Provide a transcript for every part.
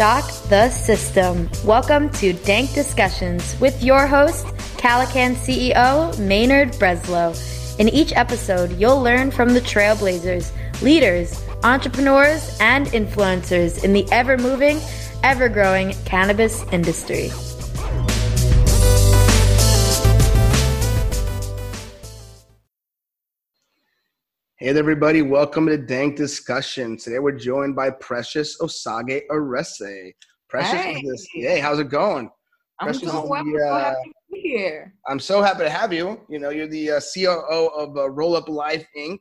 shock the system. Welcome to Dank Discussions with your host, Calican CEO Maynard Breslow. In each episode, you'll learn from the trailblazers, leaders, entrepreneurs, and influencers in the ever moving, ever growing cannabis industry. Hey everybody. Welcome to Dank Discussion. Today we're joined by Precious Osage Arese. Precious, Hey. this, hey, how's it going? I'm Precious doing well. the, I'm so uh, happy to be here. I'm so happy to have you. You know, you're the uh, COO of uh, Roll Up Life Inc.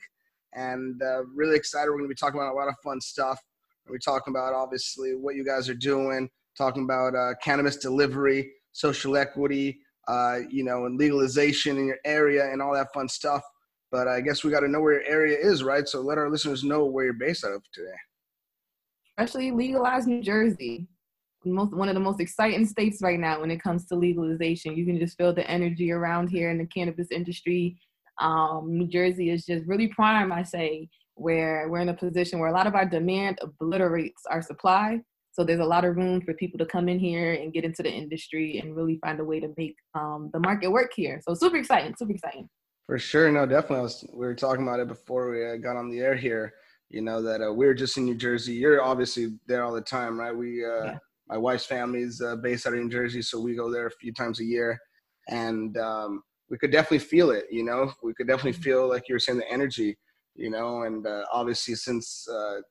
And uh, really excited. We're going to be talking about a lot of fun stuff. We're talking about obviously what you guys are doing, talking about uh, cannabis delivery, social equity, uh, you know, and legalization in your area and all that fun stuff. But I guess we got to know where your area is, right? So let our listeners know where you're based out of today. Especially legalized New Jersey. Most, one of the most exciting states right now when it comes to legalization. You can just feel the energy around here in the cannabis industry. Um, New Jersey is just really prime, I say, where we're in a position where a lot of our demand obliterates our supply. So there's a lot of room for people to come in here and get into the industry and really find a way to make um, the market work here. So super exciting, super exciting. For sure, no, definitely. I was, we were talking about it before we uh, got on the air here. You know that uh, we are just in New Jersey. You're obviously there all the time, right? We, uh, Yeah. my wife's family is uh, based out of New Jersey, so we go there a few times a year, and um, we could definitely feel it. You know, we could definitely feel like you were saying the energy. You know, and uh, obviously since uh,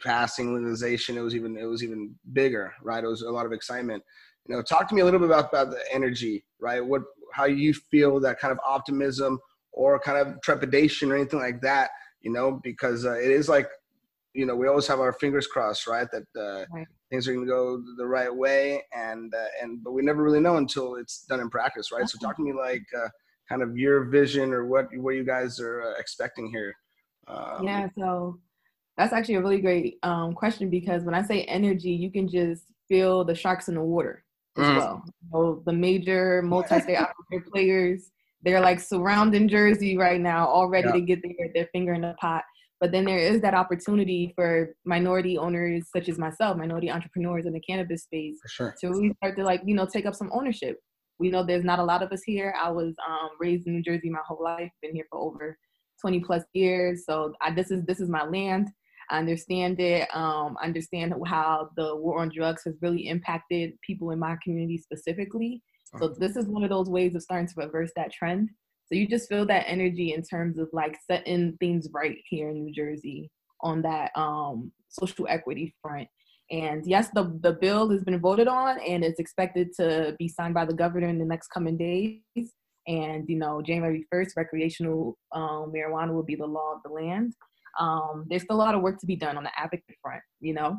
passing legalization, it was even it was even bigger, right? It was a lot of excitement. You know, talk to me a little bit about, about the energy, right? What how you feel that kind of optimism or kind of trepidation or anything like that, you know, because uh, it is like, you know, we always have our fingers crossed, right, that uh, Right. things are going to go the right way, and uh, and but we never really know until it's done in practice, right? So talk to me like uh, kind of your vision or what what you guys are uh, expecting here. Um, Yeah, so that's actually a really great um, question because when I say energy, you can just feel the sharks in the water as Mm. well. So the major multi-state players, they're like surrounding Jersey right now, all ready Yeah. to get their, their finger in the pot. But then there is that opportunity for minority owners such as myself, minority entrepreneurs in the cannabis space, sure. to really start to like you know take up some ownership. We know there's not a lot of us here. I was um, raised in New Jersey my whole life, been here for over 20 plus years. So I, this is this is my land. I understand it. Um, understand how the war on drugs has really impacted people in my community specifically. So this is one of those ways of starting to reverse that trend. So you just feel that energy in terms of like setting things right here in New Jersey on that um, social equity front. And yes, the the bill has been voted on and it's expected to be signed by the governor in the next coming days. And you know, January first, recreational um, marijuana will be the law of the land. Um, there's still a lot of work to be done on the advocate front. You know,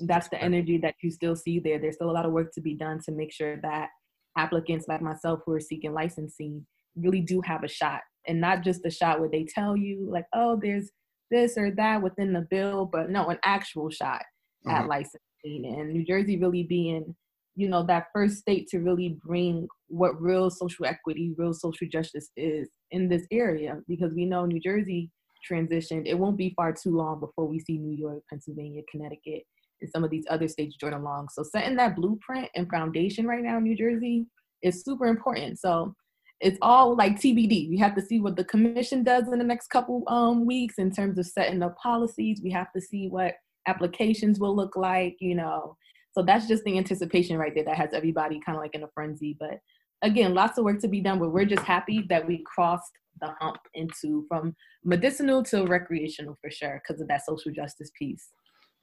that's the energy that you still see there. There's still a lot of work to be done to make sure that applicants like myself who are seeking licensing really do have a shot, and not just a shot where they tell you like, oh, there's this or that within the bill, but no, an actual shot at Mhm. licensing. And New Jersey really being, you know, that first state to really bring what real social equity, real social justice is in this area, because we know New Jersey transitioned. It won't be far too long before we see New York, Pennsylvania, Connecticut, and some of these other states join along. So setting that blueprint and foundation right now in New Jersey is super important. So it's all like TBD. We have to see what the commission does in the next couple um, weeks in terms of setting up policies. We have to see what applications will look like, you know. So that's just the anticipation right there that has everybody kind of like in a frenzy. But again, lots of work to be done, but we're just happy that we crossed the hump into from medicinal to recreational for sure because of that social justice piece.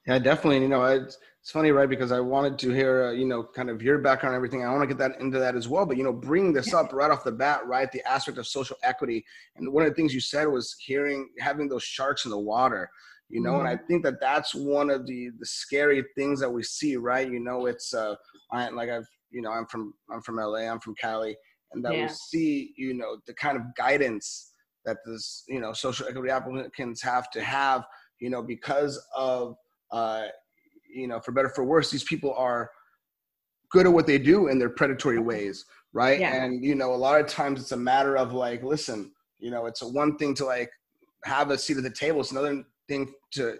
Yeah, definitely. You know, it's, it's funny, right? Because I wanted to hear, uh, you know, kind of your background and everything. I want to get that into that as well. But you know, bringing this up right off the bat, right? The aspect of social equity, and one of the things you said was hearing, having those sharks in the water. You know, and I think that that's one of the the scary things that we see, right? You know, it's uh, I like I've, you know, I'm from I'm from LA, I'm from Cali, and that we see, you know, the kind of guidance that this, you know, social equity applicants have to have, you know, because of uh, you know, for better for worse, these people are good at what they do in their predatory ways, right? Yeah. And you know, a lot of times it's a matter of like, listen, you know, it's a one thing to like have a seat at the table. It's another thing to,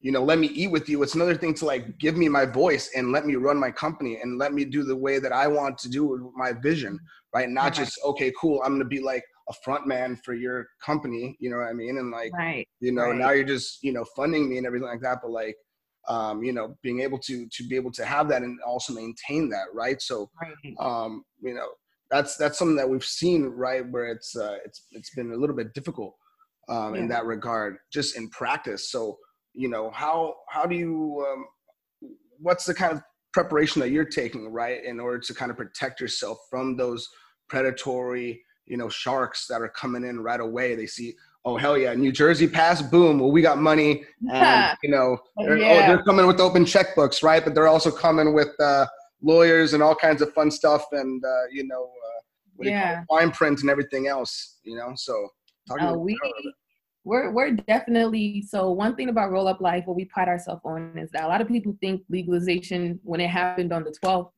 you know let me eat with you it's another thing to like give me my voice and let me run my company and let me do the way that i want to do with my vision right not just okay cool i'm gonna be like a front man for your company you know what i mean and like right you know right. now you're just you know funding me and everything like that but like um, you know being able to to be able to have that and also maintain that right so right. um, you know that's that's something that we've seen right where it's uh, it's it's been a little bit difficult um, Yeah. in that regard just in practice so you know how how do you um, what's the kind of preparation that you're taking right in order to kind of protect yourself from those predatory you know sharks that are coming in right away. They see oh hell yeah new jersey pass boom well we got money. And you know they're, oh, they're coming with open checkbooks right? But they're also coming with uh, lawyers and all kinds of fun stuff and uh, you know uh, what do you call Yeah. it? fine print and everything else you know? So talk to me Uh, about we we're we're definitely so one thing about roll up life what we pride ourselves on is that a lot of people think legalization when it happened on the 12th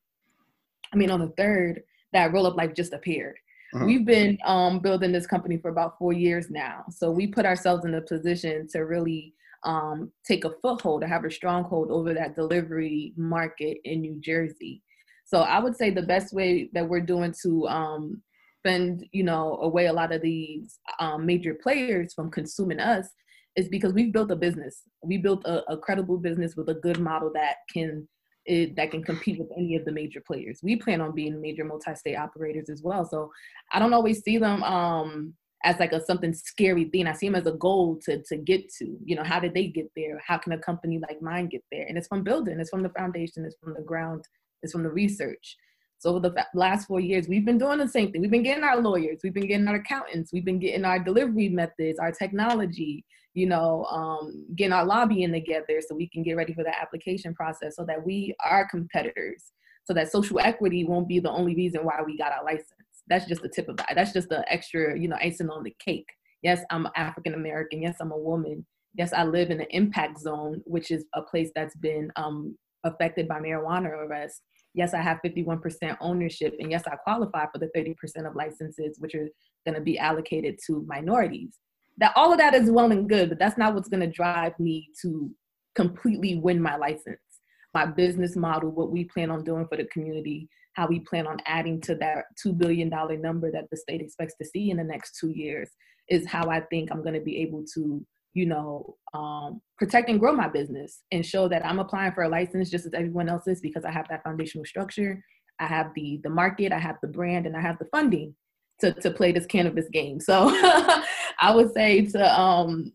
i mean on the 3rd that roll up life just appeared Mhm. we've been um, building this company for about four years now. So we put ourselves in a position to really um, take a foothold or have a stronghold over that delivery market in new jersey. So i would say the best way that we're doing to um, fend you know away a lot of these um, major players from consuming us is because we've built a business. We built a, a credible business with a good model that can it, that can compete with any of the major players. We plan on being major multi-state operators as well. So i don't always see them um as like a something scary thing. I see them as a goal to to get to you know how did they get there? How can a company like mine get there? And it's from building it's from the foundation it's from the ground it's from the research. So over the fa- last four years, we've been doing the same thing. We've been getting our lawyers, we've been getting our accountants, we've been getting our delivery methods, our technology, you know, um, getting our lobbying together so we can get ready for that application process so that we are competitors, so that social equity won't be the only reason why we got our license. That's just the tip of that. That's just the extra, you know, icing on the cake. Yes, I'm African American. Yes, I'm a woman. Yes, I live in an impact zone, which is a place that's been um, affected by marijuana arrests yes, I have 51% ownership, and yes, I qualify for the 30% of licenses, which are going to be allocated to minorities. That all of that is well and good, but that's not what's going to drive me to completely win my license. My business model, what we plan on doing for the community, how we plan on adding to that $2 billion number that the state expects to see in the next two years, is how I think I'm going to be able to you know, um, protect and grow my business and show that I'm applying for a license just as everyone else is because I have that foundational structure. I have the the market, I have the brand, and I have the funding to to play this cannabis game. So I would say to um,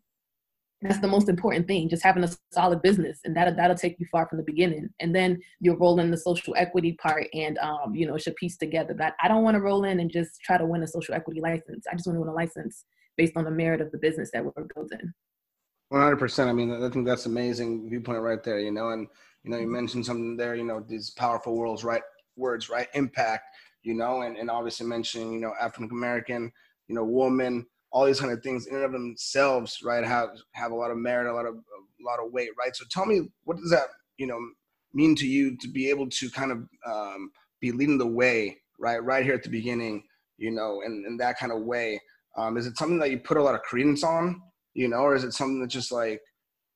that's the most important thing, just having a solid business, and that that'll take you far from the beginning. And then you'll roll in the social equity part, and um, you know, it should piece together. that I don't want to roll in and just try to win a social equity license. I just want to win a license based on the merit of the business that we're building. One hundred percent. I mean, I think that's amazing viewpoint right there. You know, and you know, you mentioned something there. You know, these powerful words, right? Words, right? Impact. You know, and and obviously mentioning, you know, African American, you know, woman, all these kind of things in and of themselves, right? Have have a lot of merit, a lot of a lot of weight, right? So tell me, what does that, you know, mean to you to be able to kind of um, be leading the way, right? Right here at the beginning, you know, in, in that kind of way. Um, is it something that you put a lot of credence on? you know, or is it something that's just like,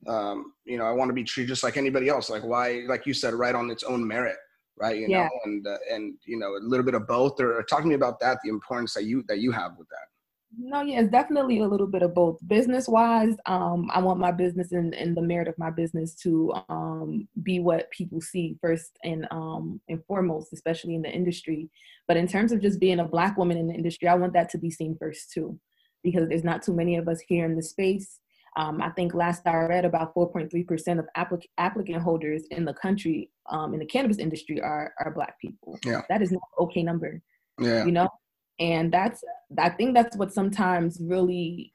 um, you know, I want to be treated just like anybody else? Like why, like you said, right on its own merit, right? You Yeah. know, and uh, and you know, a little bit of both. Or, or talk to me about that, the importance that you that you have with that. No, yeah, it's definitely a little bit of both. Business wise, um, I want my business and, and the merit of my business to um, be what people see first and um, and foremost, especially in the industry. But in terms of just being a black woman in the industry, I want that to be seen first too, because there's not too many of us here in the space. Um, I think last I read, about 4.3% of applic- applicant holders in the country um, in the cannabis industry are are black people. Yeah. That is not an okay number Yeah. you know and that's i think that's what sometimes really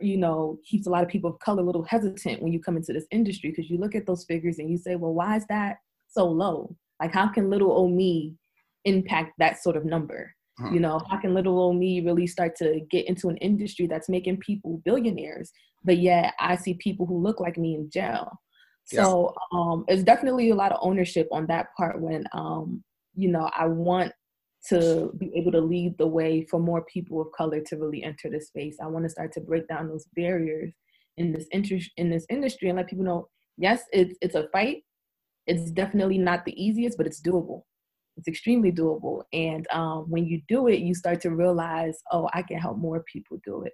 you know keeps a lot of people of color a little hesitant when you come into this industry because you look at those figures and you say well why is that so low? Like how can little old me impact that sort of number? You know how can little old me really start to get into an industry that's making people billionaires but yet i see people who look like me in jail? Yeah. so um it's definitely a lot of ownership on that part when um you know i want to be able to lead the way for more people of color to really enter the space. I want to start to break down those barriers in this interest in this industry and let people know yes, it's it's a fight. It's definitely not the easiest, but it's doable. It's extremely doable. And um, when you do it, you start to realize, oh, I can help more people do it.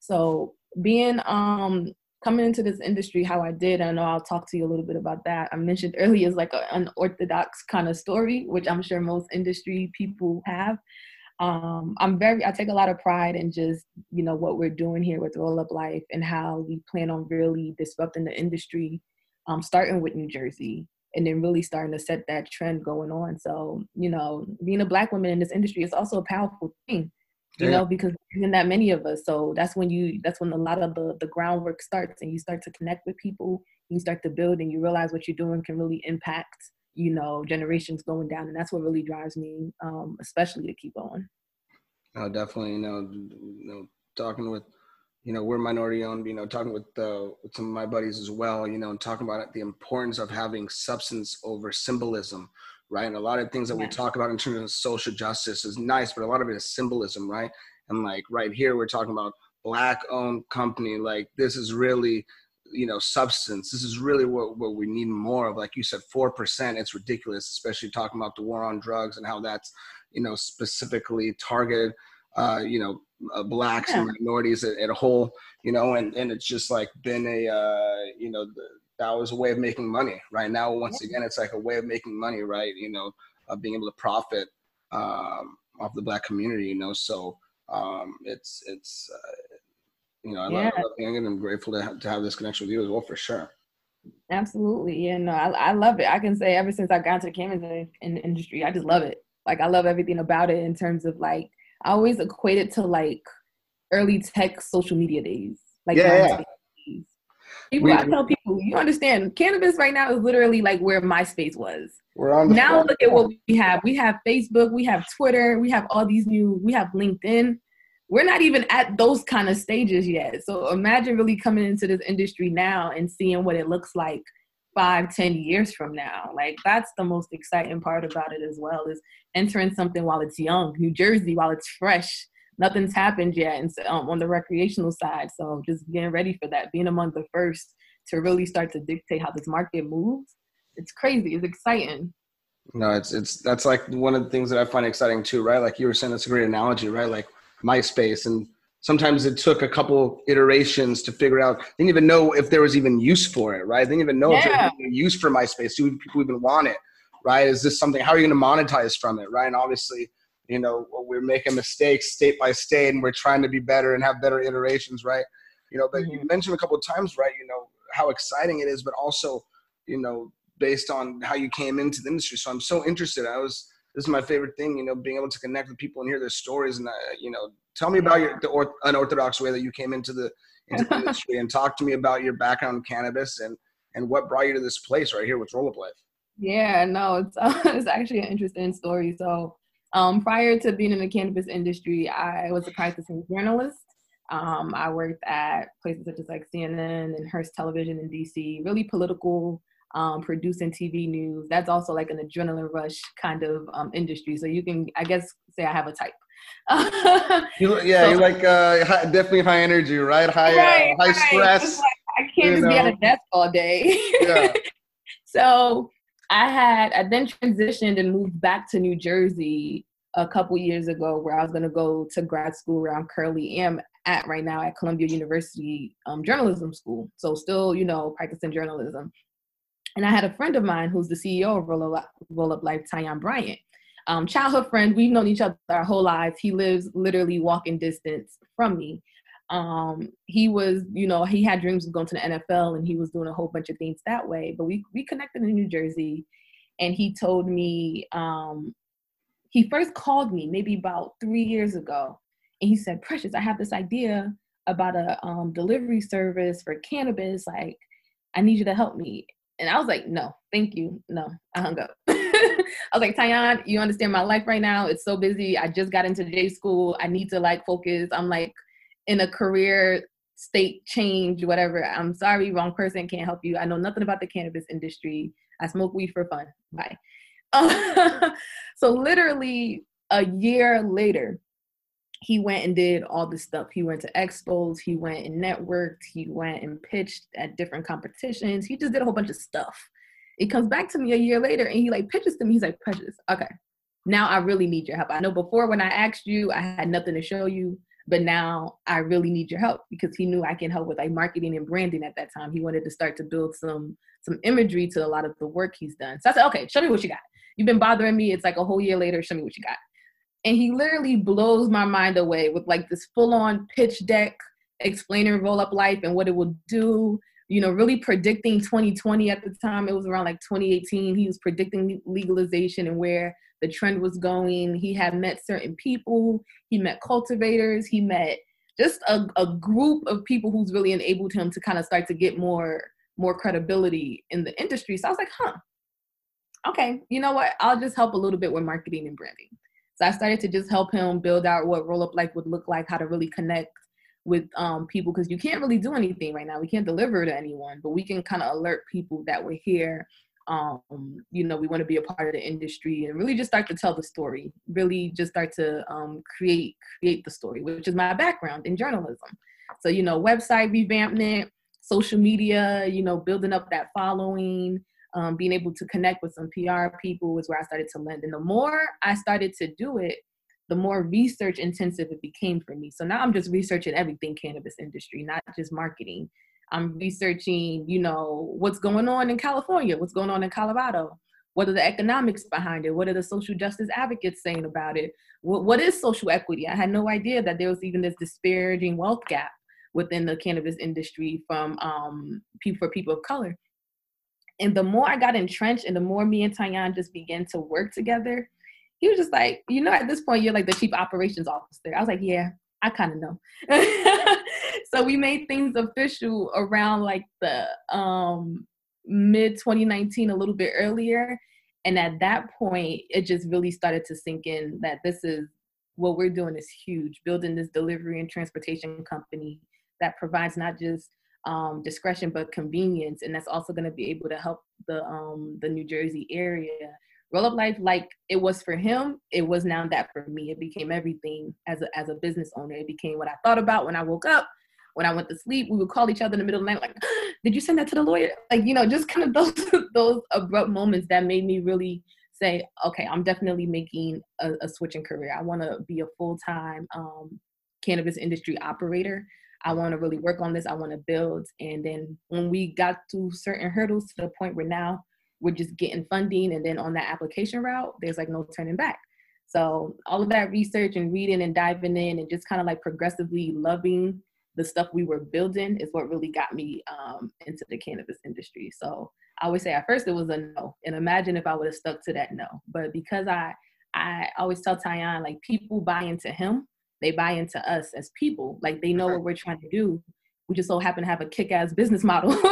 So being um coming into this industry how I did, I know I'll talk to you a little bit about that. I mentioned earlier is like an unorthodox kind of story, which I'm sure most industry people have. Um, I'm very, I take a lot of pride in just, you know, what we're doing here with Roll Up Life and how we plan on really disrupting the industry, um, starting with New Jersey and then really starting to set that trend going on. So, you know, being a black woman in this industry is also a powerful thing you yeah. know, because there that many of us. So that's when you that's when a lot of the the groundwork starts and you start to connect with people, you start to build and you realize what you're doing can really impact, you know, generations going down. And that's what really drives me, um, especially to keep going. Oh, definitely, you know, you know, talking with you know we're minority owned you know talking with uh, with some of my buddies as well you know and talking about the importance of having substance over symbolism right? And a lot of things that we talk about in terms of social justice is nice, but a lot of it is symbolism, right? And like right here, we're talking about black owned company. Like this is really, you know, substance. This is really what, what we need more of. Like you said, 4%, it's ridiculous, especially talking about the war on drugs and how that's, you know, specifically targeted, uh, you know, uh, blacks yeah. and minorities at, at, a whole, you know, and, and it's just like been a, uh, you know, the, that was a way of making money. Right now, once again, it's like a way of making money, right? You know, of being able to profit um, off the black community. You know, so um, it's it's uh, you know, I, yeah. love, I love and I'm grateful to have, to have this connection with you as well, for sure. Absolutely, yeah, no, I, I love it. I can say ever since I got into the cannabis in, the industry, I just love it. Like I love everything about it in terms of like I always equate it to like early tech social media days. Like yeah, yeah. People, we, I tell people, you understand, cannabis right now is literally like where MySpace was. We're on now look at what we have. We have Facebook, we have Twitter, we have all these new, we have LinkedIn. We're not even at those kind of stages yet. So imagine really coming into this industry now and seeing what it looks like five, ten years from now. Like that's the most exciting part about it as well is entering something while it's young. New Jersey, while it's fresh nothing's happened yet and um, on the recreational side. So just getting ready for that, being among the first to really start to dictate how this market moves. It's crazy. It's exciting. No, it's it's that's like one of the things that I find exciting too, right? Like you were saying, that's a great analogy, right? Like MySpace, and sometimes it took a couple iterations to figure out. They didn't even know if there was even use for it, right? They didn't even know yeah. if there was use for MySpace. Do people even want it, right? Is this something? How are you going to monetize from it, right? And obviously, you know we're making mistakes state by state and we're trying to be better and have better iterations right? You know but mm-hmm. you mentioned a couple of times right you know how exciting it is but also you know based on how you came into the industry. So i'm so interested. I was this is my favorite thing you know being able to connect with people and hear their stories and uh, you know tell me about your the or, unorthodox way that you came into the into the industry and talk to me about your background in cannabis and and what brought you to this place right here with roll up life yeah no it's uh, it's actually an interesting story. So um, prior to being in the cannabis industry, I was a practicing journalist. Um, I worked at places such as like CNN and Hearst Television in DC, really political, um, producing TV news. That's also like an adrenaline rush kind of um, industry. So you can, I guess, say I have a type. you, yeah, so, you're like uh, high, definitely high energy, right? High, uh, right, uh, high right. stress. Like, I can't just know. be at a desk all day. Yeah. so I had I then transitioned and moved back to New Jersey a couple years ago where I was going to go to grad school where I'm currently am at right now at Columbia University um, Journalism School. So still, you know, practicing journalism. And I had a friend of mine who's the CEO of Roll Up, Roll Up Life, Tyon Bryant. Um, childhood friend. We've known each other our whole lives. He lives literally walking distance from me. Um, he was, you know, he had dreams of going to the NFL and he was doing a whole bunch of things that way. But we we connected in New Jersey, and he told me um, he first called me maybe about three years ago, and he said, "Precious, I have this idea about a um, delivery service for cannabis. Like, I need you to help me." And I was like, "No, thank you. No." I hung up. I was like, Tyon, you understand my life right now? It's so busy. I just got into J school. I need to like focus. I'm like in a career state change, whatever. I'm sorry, wrong person, can't help you. I know nothing about the cannabis industry. I smoke weed for fun. Bye. so literally a year later, he went and did all this stuff. He went to expos, he went and networked, he went and pitched at different competitions. He just did a whole bunch of stuff. It comes back to me a year later and he like pitches to me. He's like, Precious, okay, now I really need your help. I know before when I asked you, I had nothing to show you, but now I really need your help because he knew I can help with like marketing and branding at that time. He wanted to start to build some some imagery to a lot of the work he's done. So I said, okay, show me what you got. You've been bothering me. It's like a whole year later. Show me what you got. And he literally blows my mind away with like this full on pitch deck explaining roll up life and what it will do you know, really predicting 2020 at the time. It was around like 2018. He was predicting legalization and where the trend was going. He had met certain people. He met cultivators. He met just a, a group of people who's really enabled him to kind of start to get more more credibility in the industry. So I was like, huh, okay, you know what? I'll just help a little bit with marketing and branding. So I started to just help him build out what roll up Life would look like, how to really connect with um, people because you can't really do anything right now. We can't deliver to anyone, but we can kind of alert people that we're here. Um, you know, we want to be a part of the industry and really just start to tell the story. Really, just start to um, create create the story, which is my background in journalism. So you know, website revampment, social media, you know, building up that following. Um, being able to connect with some PR people was where I started to lend. And the more I started to do it, the more research intensive it became for me. So now I'm just researching everything cannabis industry, not just marketing. I'm researching, you know, what's going on in California, what's going on in Colorado, what are the economics behind it, what are the social justice advocates saying about it, what, what is social equity? I had no idea that there was even this disparaging wealth gap within the cannabis industry from um, people for people of color. And the more I got entrenched, and the more me and Tyan just began to work together, he was just like, you know, at this point, you're like the chief operations officer. I was like, yeah, I kind of know. so we made things official around like the um, mid 2019, a little bit earlier. And at that point, it just really started to sink in that this is what we're doing is huge, building this delivery and transportation company that provides not just um, discretion but convenience, and that's also going to be able to help the um, the New Jersey area roll up life like it was for him it was now that for me. It became everything as a, as a business owner. It became what i thought about when i woke up when i went to sleep we would call each other in the middle of the night like did you send that to the lawyer? Like you know just kind of those those abrupt moments that made me really say okay i'm definitely making a, a switch in career. I want to be a full-time um, cannabis industry operator. I want to really work on this. I want to build. And then when we got to certain hurdles to the point where now we're just getting funding and then on that application route there's like no turning back. So all of that research and reading and diving in and just kind of like progressively loving the stuff we were building is what really got me um, into the cannabis industry. So i would say at first it was a no and imagine if i would have stuck to that no. But because i i always tell tyan like people buy into him they buy into us as people. Like they know what we're trying to do. We just so happen to have a kick-ass business model.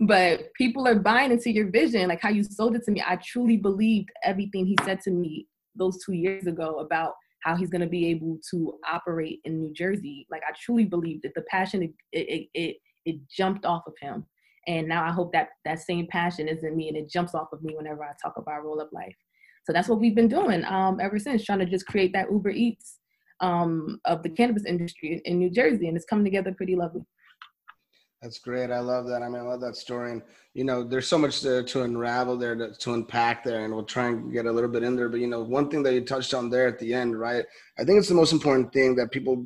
But people are buying into your vision like how you sold it to me. I truly believed everything he said to me those two years ago about how he's going to be able to operate in new jersey. Like i truly believe that the passion it, it it it jumped off of him. And now i hope that that same passion is in me and it jumps off of me whenever i talk about roll up life. So that's what we've been doing um, ever since trying to just create that uber eats um, of the cannabis industry in New Jersey, and it's coming together pretty lovely. That's great. I love that. I mean, I love that story. And, you know, there's so much to, unravel there, to, to, unpack there, and we'll try and get a little bit in there. But, you know, one thing that you touched on there at the end, right? I think it's the most important thing that people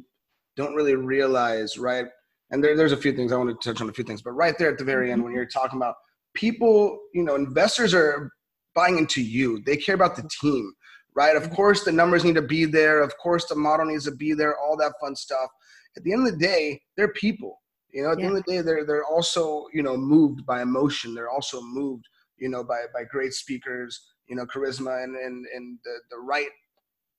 don't really realize, right? And there, there's a few things I want to touch on a few things, but right there at the very end, when you're talking about people, you know, investors are buying into you, they care about the team, right? Of course, the numbers need to be there. Of course, the model needs to be there, all that fun stuff. At the end of the day, they're people you know, at yeah. the end of the day, they're they're also you know moved by emotion. They're also moved you know by by great speakers, you know, charisma and and and the the right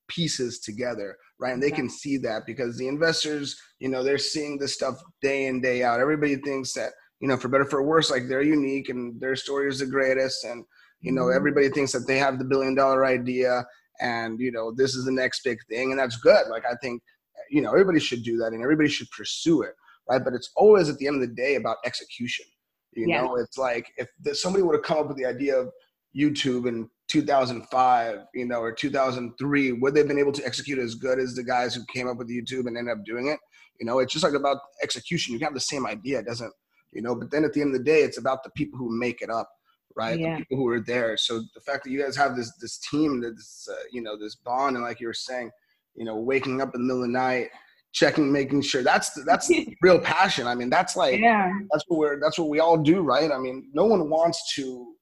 pieces together, right? And they can see that because the investors, you know, they're seeing this stuff day in day out. Everybody thinks that you know, for better for worse, like they're unique and their story is the greatest, and you know, mm-hmm. everybody thinks that they have the billion dollar idea and you know this is the next big thing and that's good like i think you know everybody should do that and everybody should pursue it right? But it's always at the end of the day about execution. You yeah. know, it's like if somebody would have come up with the idea of YouTube and 2005, you know, or 2003, would they've been able to execute as good as the guys who came up with YouTube and ended up doing it? You know, it's just like about execution. You can have the same idea, it doesn't, you know, but then at the end of the day, it's about the people who make it up, right? Yeah. The people who are there. So the fact that you guys have this this team, this uh, you know, this bond, and like you were saying, you know, waking up in the middle of the night, checking, making sure that's that's real passion. I mean, that's like yeah. that's what we're that's what we all do, right? I mean, no one wants to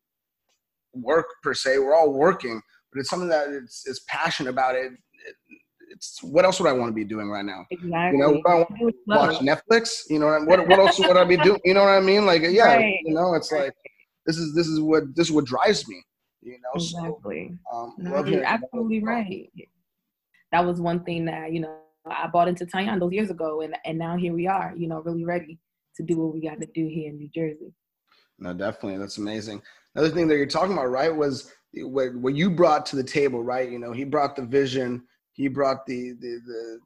work per se. We're all working, but it's something that it's is passionate about it. it. It's what else would I want to be doing right now? Exactly. You know, I want to watch Netflix. You know, what what else would I be doing? You know what I mean? Like, yeah, right. you know, it's like this is this is what this is what drives me. You know, exactly. So, um, no, you're absolutely right. That was one thing that you know I bought into those years ago, and and now here we are. You know, really ready to do what we got to do here in New Jersey. No, definitely, that's amazing. Another thing that you're talking about, right, was what what you brought to the table, right? You know, he brought the vision, he brought the the the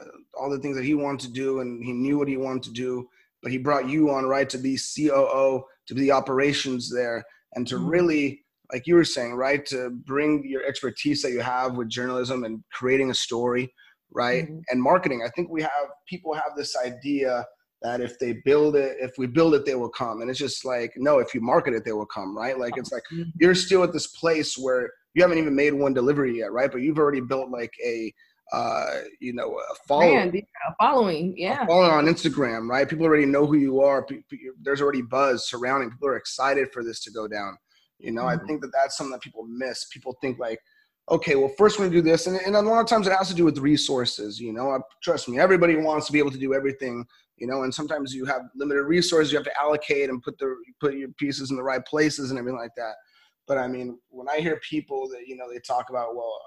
uh, all the things that he wanted to do, and he knew what he wanted to do. But he brought you on, right, to be COO, to be the operations there, and to mm-hmm. really like you were saying, right, to bring your expertise that you have with journalism and creating a story, right, mm-hmm. and marketing. I think we have people have this idea that if they build it, if we build it, they will come, and it's just like no, if you market it, they will come, right? Like it's like mm-hmm. you're still at this place where you haven't even made one delivery yet, right? But you've already built like a uh, you know, a following, Man, following, yeah, following on Instagram, right? People already know who you are. There's already buzz surrounding. People are excited for this to go down. You know, mm-hmm. I think that that's something that people miss. People think like, okay, well, first we're gonna do this, and, and a lot of times it has to do with resources. You know, trust me, everybody wants to be able to do everything. You know, and sometimes you have limited resources. You have to allocate and put the put your pieces in the right places and everything like that. But I mean, when I hear people that you know they talk about, well,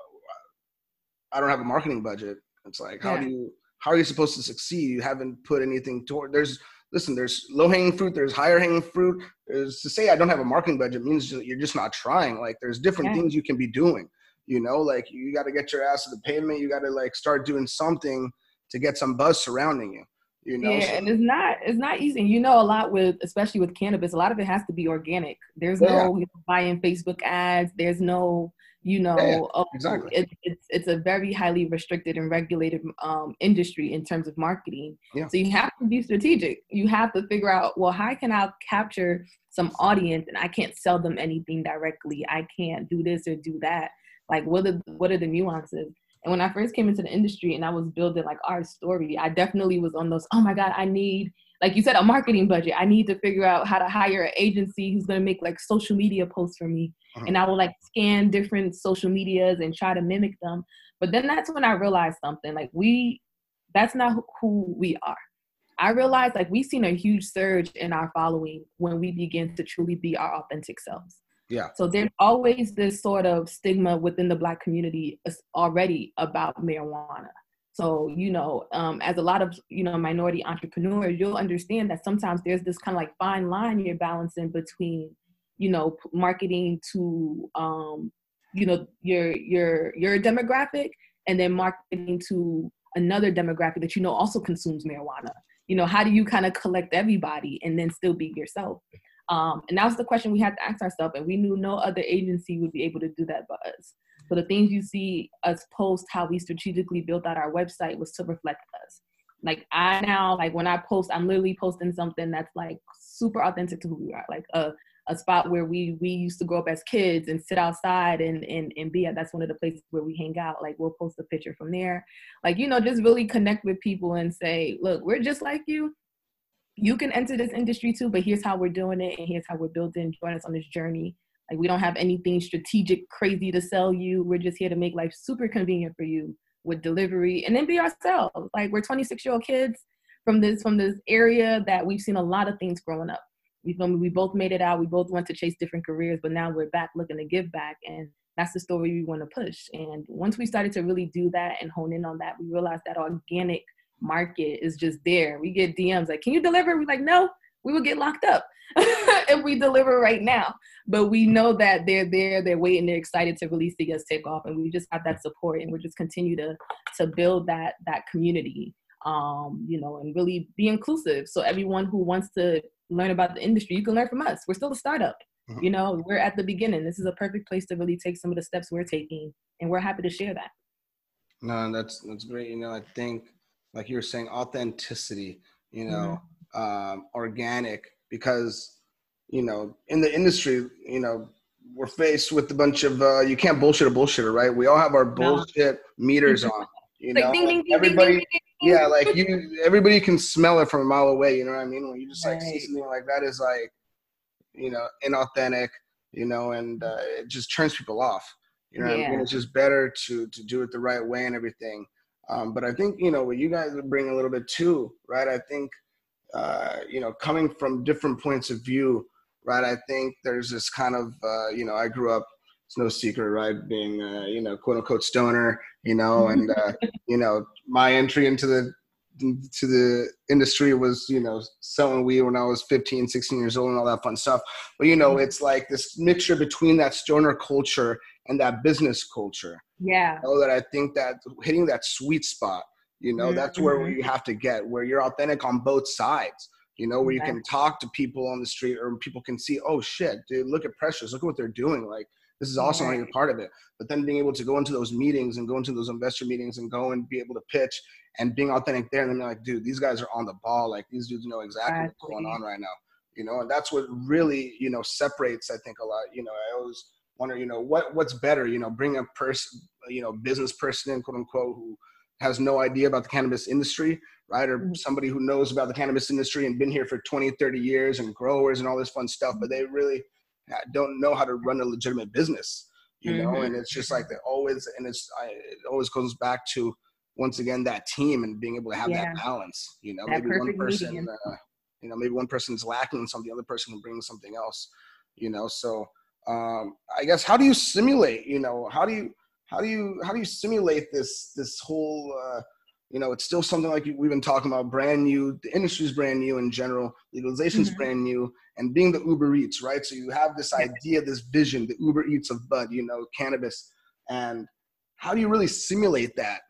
I don't have a marketing budget. It's like, how yeah. do you how are you supposed to succeed? You haven't put anything toward. There's listen, there's low hanging fruit, there's higher hanging fruit. There's to say I don't have a marketing budget means you're just not trying. Like there's different yeah. things you can be doing. You know, like you got to get your ass to the pavement. You got to like start doing something to get some buzz surrounding you. You know, yeah, so, and it's not it's not easy. You know, a lot with especially with cannabis, a lot of it has to be organic. There's yeah. no you know, buying Facebook ads. There's no you know yeah, oh, exactly. it, it's it's a very highly restricted and regulated um, industry in terms of marketing yeah. so you have to be strategic you have to figure out well how can i capture some audience and i can't sell them anything directly i can't do this or do that like what are what are the nuances and when i first came into the industry and i was building like our story i definitely was on those oh my god i need like you said, a marketing budget. I need to figure out how to hire an agency who's going to make like social media posts for me. Uh-huh. And I will like scan different social medias and try to mimic them. But then that's when I realized something like we, that's not who we are. I realized like we've seen a huge surge in our following when we begin to truly be our authentic selves. Yeah. So there's always this sort of stigma within the black community already about marijuana. So, you know, um, as a lot of, you know, minority entrepreneurs, you'll understand that sometimes there's this kind of like fine line you're balancing between, you know, marketing to, um, you know, your, your, your demographic and then marketing to another demographic that, you know, also consumes marijuana. You know, how do you kind of collect everybody and then still be yourself? Um, and that was the question we had to ask ourselves. And we knew no other agency would be able to do that but us. So the things you see us post, how we strategically built out our website was to reflect us. Like I now, like when I post, I'm literally posting something that's like super authentic to who we are. Like a a spot where we we used to grow up as kids and sit outside and and and be at. That's one of the places where we hang out. Like we'll post a picture from there. Like you know, just really connect with people and say, look, we're just like you. You can enter this industry too, but here's how we're doing it, and here's how we're building. Join us on this journey like we don't have anything strategic crazy to sell you. We're just here to make life super convenient for you with delivery and then be ourselves. Like we're 26 year old kids from this from this area that we've seen a lot of things growing up. We we both made it out. We both went to chase different careers, but now we're back looking to give back, and that's the story we want to push. And once we started to really do that and hone in on that, we realized that organic market is just there. We get DMs like, "Can you deliver?" We're like, "No." we would get locked up if we deliver right now. But we know that they're there, they're waiting, they're excited to really see us take off, and we just have that support, and we just continue to to build that that community, um, you know, and really be inclusive. So everyone who wants to learn about the industry, you can learn from us. We're still a startup. Mm-hmm. You know, we're at the beginning. This is a perfect place to really take some of the steps we're taking, and we're happy to share that. No, that's that's great. You know, I think like you were saying, authenticity. You know, mm-hmm. um, organic because you know in the industry, you know, we're faced with a bunch of uh, you can't bullshit a bullshitter, right? We all have our bullshit no. meters on. You know, like ding, ding, ding, everybody. yeah, like you, everybody can smell it from a mile away. You know what I mean? When you just like right. see something like that is like, you know, inauthentic. You know, and uh, it just turns people off. You know, yeah. I mean? it's just better to to do it the right way and everything. Um, but I think you know what you guys would bring a little bit too, right? I think uh, you know coming from different points of view, right? I think there's this kind of uh, you know I grew up. It's no secret, right? Being uh, you know quote unquote stoner, you know, and uh, you know my entry into the to the industry was you know selling weed when i was 15 16 years old and all that fun stuff but you know mm-hmm. it's like this mixture between that stoner culture and that business culture. Yeah. You know, that I think that hitting that sweet spot, you know, mm-hmm. that's where mm-hmm. you have to get, where you're authentic on both sides, you know, where you can talk to people on the street or people can see, oh shit, dude, look at Precious, look at what they're doing. Like, this is awesome right. you're part of it. But then being able to go into those meetings and go into those investor meetings and go and be able to pitch and being authentic there and then like, dude, these guys are on the ball. Like these dudes know exactly, exactly. what's going on right now. You know, and that's what really, you know, separates, I think, a lot. You know, I always wonder, you know, what what's better, you know, bring a person, you know, business person in, quote unquote, who has no idea about the cannabis industry, right? Or mm-hmm. somebody who knows about the cannabis industry and been here for 20, 30 years and growers and all this fun stuff, but they really don't know how to run a legitimate business, you mm-hmm. know? And it's just like they always, and it's, I, it always goes back to, once again, that team and being able to have yeah. that balance, you know, that maybe one person, uh, you know, maybe one person's lacking something, the other person can bring something else, you know? So, um, I guess how do you simulate? You know, how do you how do you how do you simulate this this whole? Uh, you know, it's still something like we've been talking about, brand new. The industry's brand new in general. Legalization's mm-hmm. brand new, and being the Uber Eats, right? So you have this idea, this vision, the Uber Eats of bud, you know, cannabis, and how do you really simulate that?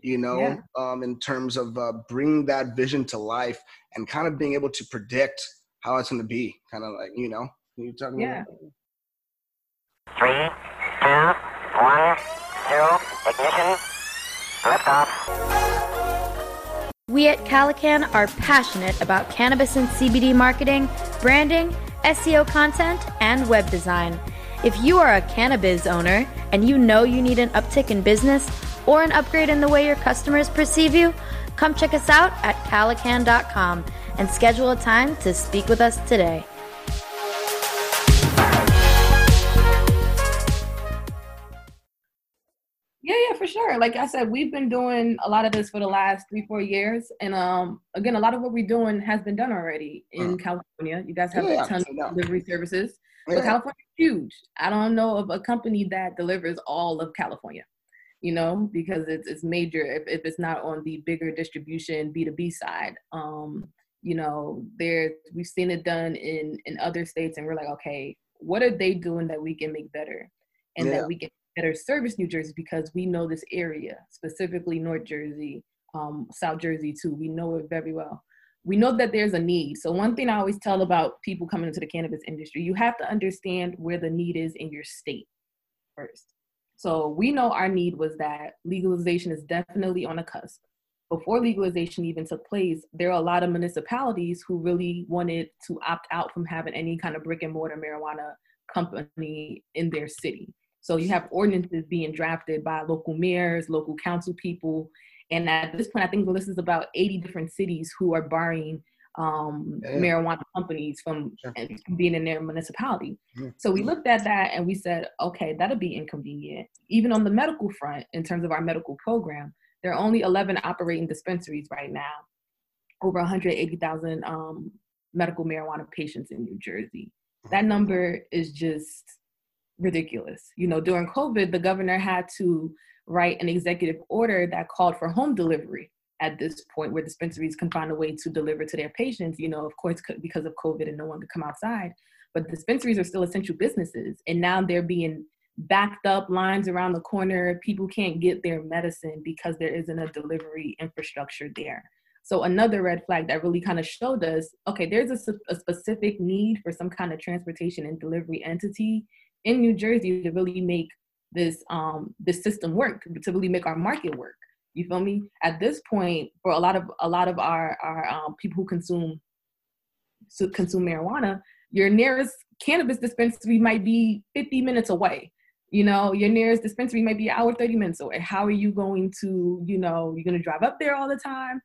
You know, yeah. um, in terms of uh, bringing that vision to life and kind of being able to predict how it's going to be, kind of like you know, you talking yeah. About? Three, two, one, zero, ignition, liftoff. We at Calican are passionate about cannabis and CBD marketing, branding, SEO content, and web design. If you are a cannabis owner and you know you need an uptick in business or an upgrade in the way your customers perceive you, come check us out at calican.com and schedule a time to speak with us today. For sure. Like I said, we've been doing a lot of this for the last three, four years, and um, again, a lot of what we're doing has been done already in uh, California. You guys have yeah, a ton of delivery services, yeah. but California is huge. I don't know of a company that delivers all of California. You know, because it's it's major. If, if it's not on the bigger distribution B two B side, um, you know, there we've seen it done in in other states, and we're like, okay, what are they doing that we can make better, and yeah. that we can better service New Jersey because we know this area, specifically North Jersey, um, South Jersey too. We know it very well. We know that there's a need. So one thing I always tell about people coming into the cannabis industry, you have to understand where the need is in your state first. So we know our need was that legalization is definitely on the cusp. Before legalization even took place, there are a lot of municipalities who really wanted to opt out from having any kind of brick and mortar marijuana company in their city. So you have ordinances being drafted by local mayors, local council people. And at this point, I think the list is about 80 different cities who are barring um, yeah. marijuana companies from sure. being in their municipality. Mm-hmm. So we looked at that and we said, okay, that'll be inconvenient. Even on the medical front, in terms of our medical program, there are only 11 operating dispensaries right now, over 180,000 um, medical marijuana patients in New Jersey. That number is just ridiculous. You know, during COVID, the governor had to write an executive order that called for home delivery at this point where dispensaries can find a way to deliver to their patients, you know, of course, because of COVID and no one could come outside. But dispensaries are still essential businesses. And now they're being backed up lines around the corner. People can't get their medicine because there isn't a delivery infrastructure there. So another red flag that really kind of showed us, okay, there's a, a, specific need for some kind of transportation and delivery entity in New Jersey to really make this um this system work, to really make our market work. You feel me? At this point, for a lot of a lot of our our um, people who consume consume marijuana, your nearest cannabis dispensary might be 50 minutes away you know your nearest dispensary might be an hour 30 minutes away how are you going to you know you're going to drive up there all the time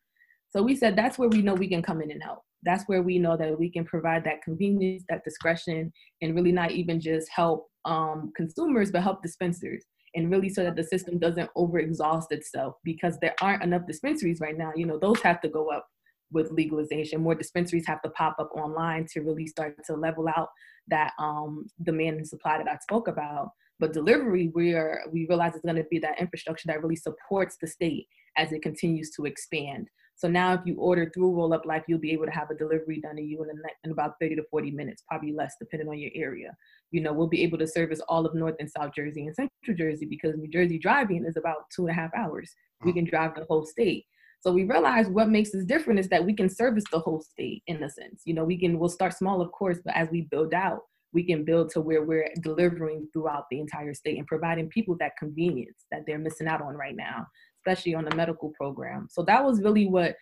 so we said that's where we know we can come in and help that's where we know that we can provide that convenience that discretion and really not even just help um, consumers but help dispensers and really so that the system doesn't overexhaust itself because there aren't enough dispensaries right now you know those have to go up with legalization. More dispensaries have to pop up online to really start to level out that um, demand and supply that I spoke about. But delivery, we are we realize it's going to be that infrastructure that really supports the state as it continues to expand. So now, if you order through Roll Up Life, you'll be able to have a delivery done to you in, in about 30 to 40 minutes, probably less, depending on your area. You know, we'll be able to service all of North and South Jersey and Central Jersey because New Jersey driving is about two and a half hours. We mm. can drive the whole state. So we realize what makes us different is that we can service the whole state in a sense. You know, we can, we'll start small, of course, but as we build out, we can build to where we're delivering throughout the entire state and providing people that convenience that they're missing out on right now, especially on the medical program. So that was really what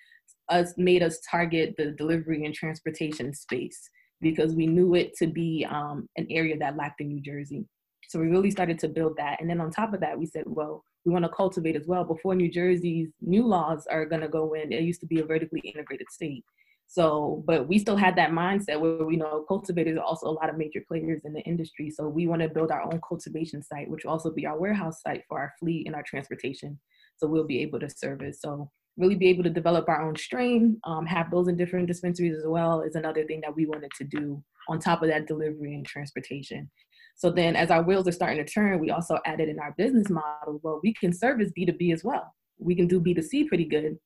us made us target the delivery and transportation space because we knew it to be um, an area that lacked in New Jersey. So we really started to build that. And then on top of that, we said, well, we want to cultivate as well. Before New Jersey's new laws are going to go in, it used to be a vertically integrated state. So, but we still had that mindset where we know cultivators are also a lot of major players in the industry. So we want to build our own cultivation site, which will also be our warehouse site for our fleet and our transportation. So we'll be able to service. So really be able to develop our own strain, um, have those in different dispensaries as well is another thing that we wanted to do on top of that delivery and transportation. So then as our wheels are starting to turn, we also added in our business model, well, we can service B2B as well. We can do B2C pretty good.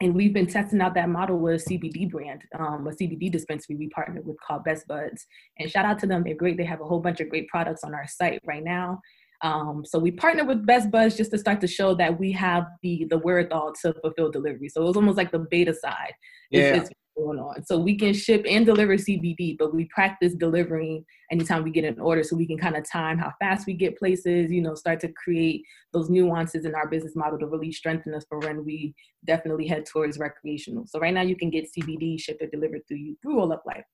And we've been testing out that model with a CBD brand, um, a CBD dispensary we partnered with called Best Buds. And shout out to them, they're great. They have a whole bunch of great products on our site right now. Um, so we partnered with Best Buds just to start to show that we have the the wherewithal to fulfill delivery. So it was almost like the beta side. Yeah. It's, it's going on. So we can ship and deliver CBD, but we practice delivering anytime we get an order so we can kind of time how fast we get places, you know, start to create those nuances in our business model to really strengthen us for when we definitely head towards recreational. So right now you can get CBD shipped or delivered through you through Roll Up Life.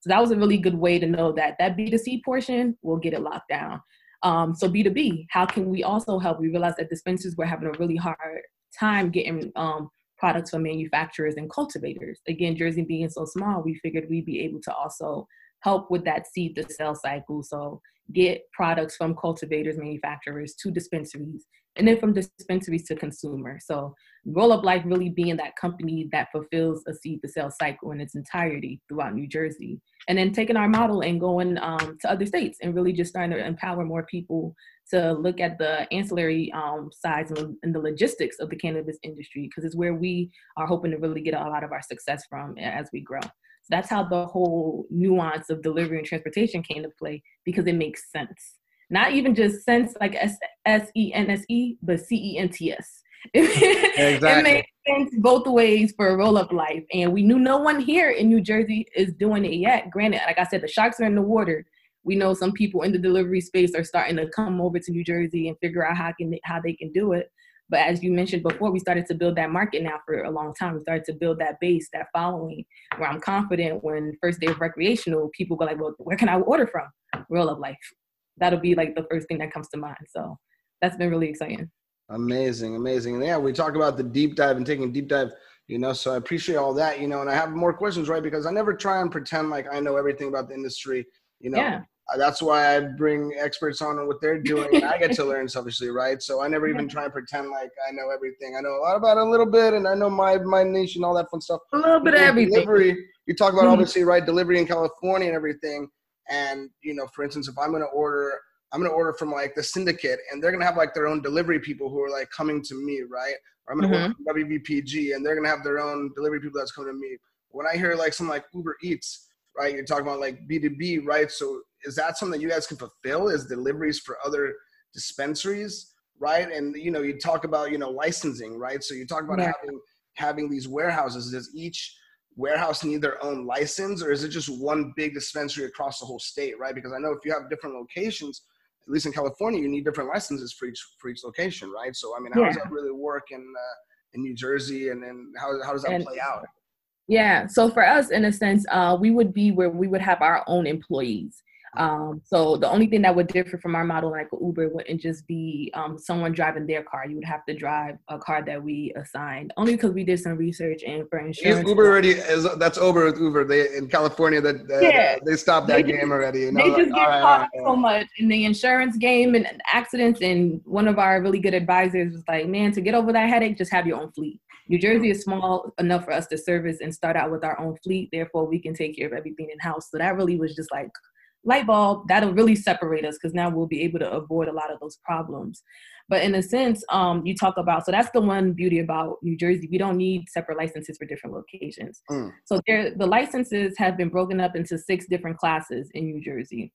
So that was a really good way to know that that B2C portion will get it locked down. Um, so B2B, how can we also help? We realized that dispensers were having a really hard time getting um, products from manufacturers and cultivators. Again, Jersey being so small, we figured we'd be able to also help with that seed to sell cycle. So get products from cultivators, manufacturers to dispensaries, and then from dispensaries to consumer. So Roll Up Life really being that company that fulfills a seed to sell cycle in its entirety throughout New Jersey. And then taking our model and going um, to other states and really just starting to empower more people to look at the ancillary um, sides and, and, the logistics of the cannabis industry because it's where we are hoping to really get a lot of our success from as we grow. So that's how the whole nuance of delivery and transportation came to play because it makes sense. Not even just sense like S E N S E, but C E N T S. exactly. it makes sense both ways for a roll up life. And we knew no one here in New Jersey is doing it yet. Granted, like I said, the sharks are in the water we know some people in the delivery space are starting to come over to New Jersey and figure out how can how they can do it. But as you mentioned before, we started to build that market now for a long time. We started to build that base, that following, where I'm confident when first day of recreational, people go like, well, where can I order from? Roll Up Life. That'll be like the first thing that comes to mind. So that's been really exciting. Amazing, amazing. And yeah, we talk about the deep dive and taking deep dive, you know, so I appreciate all that, you know, and I have more questions, right? Because I never try and pretend like I know everything about the industry. You know, yeah. Uh, that's why I bring experts on and what they're doing, and I get to learn selfishly, right? So I never even try and pretend like I know everything. I know a lot about a little bit, and I know my my niche and all that fun stuff. A little bit of everything. Delivery, you talk about mm-hmm. obviously right delivery in California and everything, and you know, for instance, if I'm going to order, I'm going to order from like the syndicate, and they're going to have like their own delivery people who are like coming to me, right? Or I'm going to mm-hmm. order from WVPG, and they're going to have their own delivery people that's coming to me. When I hear like some like Uber Eats right? You're talking about like B2B, right? So is that something that you guys can fulfill as deliveries for other dispensaries, right? And you know, you talk about, you know, licensing, right? So you talk about yeah. having having these warehouses? Does each warehouse need their own license, or is it just one big dispensary across the whole state? Right? Because I know if you have different locations, at least in California, you need different licenses for each for each location, right? So I mean, how yeah. does that really work in uh, in New Jersey, and then how how does that and, play out? Yeah, so for us, in a sense, uh, we would be where we would have our own employees. Um, so the only thing that would differ from our model, like Uber, wouldn't just be um, someone driving their car. You would have to drive a car that we assigned. Only because we did some research and for insurance. Is Uber already is that's over with Uber. They in California that uh, yeah. they stopped that they game just, already. You know? They just like, get right, caught right, so much in the insurance game and accidents. And one of our really good advisors was like, "Man, to get over that headache, just have your own fleet." New Jersey is small enough for us to service and start out with our own fleet. Therefore, we can take care of everything in house. So that really was just like light bulb that'll really separate us because now we'll be able to avoid a lot of those problems. But in a sense um, you talk about so that's the one beauty about new jersey. We don't need separate licenses for different locations. Mm. so there the licenses have been broken up into six different classes in new jersey.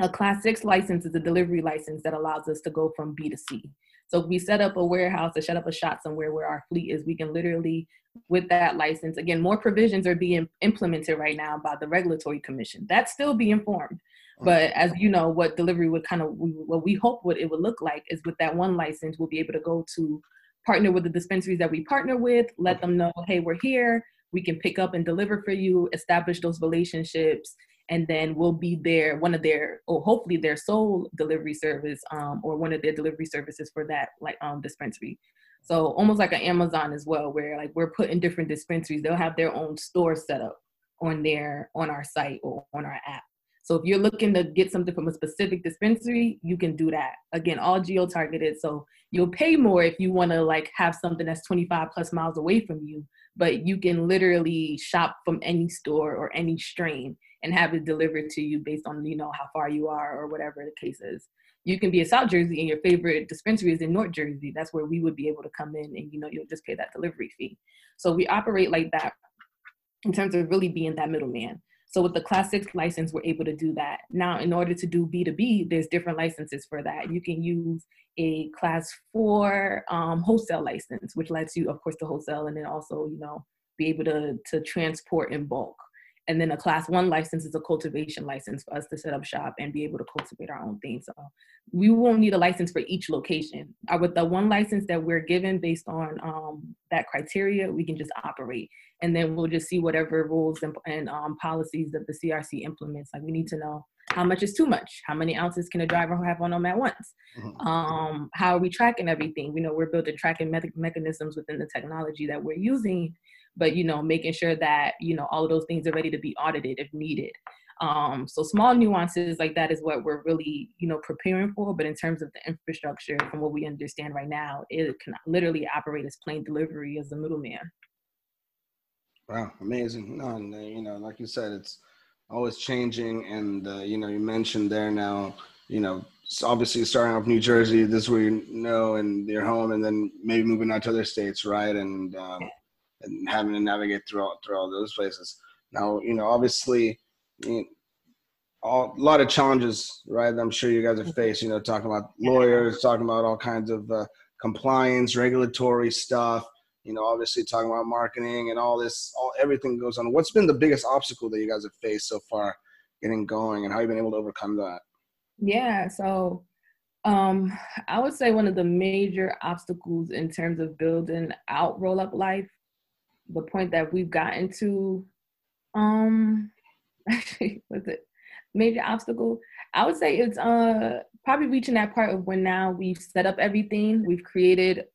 A class six license is a delivery license that allows us to go from b to c so if we set up a warehouse or set up a shop somewhere where our fleet is, we can literally, with that license, again, more provisions are being implemented right now by the regulatory commission. That's still being formed. Mm. But as you know, what delivery would kind of, what we hope what it would look like is with that one license, we'll be able to go to partner with the dispensaries that we partner with, let mm. them know, hey, we're here, we can pick up and deliver for you, establish those relationships, and then we'll be there one of their or hopefully their sole delivery service um, or one of their delivery services for that like um, dispensary. So almost like an amazon as well where like we're putting different dispensaries. They'll have their own store set up on their on our site or on our app. So if you're looking to get something from a specific dispensary you can do that. Again all geo targeted so you'll pay more if you want to like have something that's 25 plus miles away from you but you can literally shop from any store or any strain and have it delivered to you based on you know how far you are or whatever the case is. You can be in south jersey and your favorite dispensary is in north jersey. That's where we would be able to come in and you know you'll just pay that delivery fee. So we operate like that in terms of really being that middleman. So with the class six license we're able to do that. Now in order to do b2b there's different licenses for that. You can use a class four um, wholesale license which lets you of course to wholesale and then also you know be able to to transport in bulk and then a class one license is a cultivation license for us to set up shop and be able to cultivate our own things. So we won't need a license for each location. With the one license that we're given based on um, that criteria, we can just operate. And then we'll just see whatever rules and, and um, policies that the CRC implements. Like we need to know how much is too much how many ounces can a driver have on them at once mm-hmm. um, how are we tracking everything we know we're building tracking me- mechanisms within the technology that we're using but you know making sure that you know all of those things are ready to be audited if needed. Um, so small nuances like that is what we're really you know preparing for but in terms of the infrastructure from what we understand right now it can literally operate as plain delivery as the middleman. Wow amazing. No, and, uh, you know like you said it's always changing and uh, you know you mentioned there now you know obviously starting off new jersey this is where you know and your home and then maybe moving out to other states right? And um, and having to navigate through all, through all those places. Now, you know, obviously, you know, all, a lot of challenges, right? I'm sure you guys have faced. You know, talking about lawyers, talking about all kinds of uh, compliance, regulatory stuff. You know, obviously talking about marketing and all this, all everything goes on. What's been the biggest obstacle that you guys have faced so far, getting going, and how you've been able to overcome that? Yeah, so um, I would say one of the major obstacles in terms of building out roll up life the point that we've gotten to um actually was it major obstacle? I would say it's uh probably reaching that part of when now we've set up everything we've created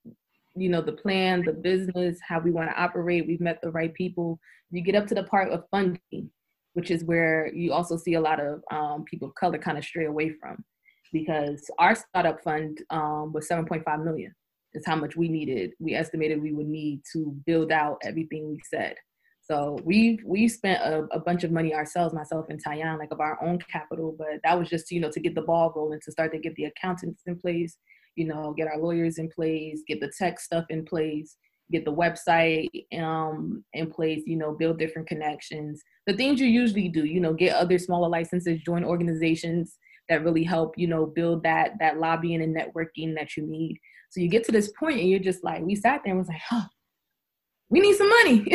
you know the plan the business how we want to operate we've met the right people. You get up to the part of funding which is where you also see a lot of um, people of color kind of stray away from because our startup fund um, was 7.5 million is how much we needed. We estimated we would need to build out everything we said. So we've we spent a, a, bunch of money ourselves, myself and Tyan, like of our own capital, but that was just you know to get the ball rolling, to start to get the accountants in place, you know, get our lawyers in place, get the tech stuff in place, get the website um, in place, you know, build different connections, the things you usually do, you know, get other smaller licenses, join organizations that really help, you know, build that that lobbying and networking that you need so you get to this point and you're just like, we sat there and was like, huh, we need some money.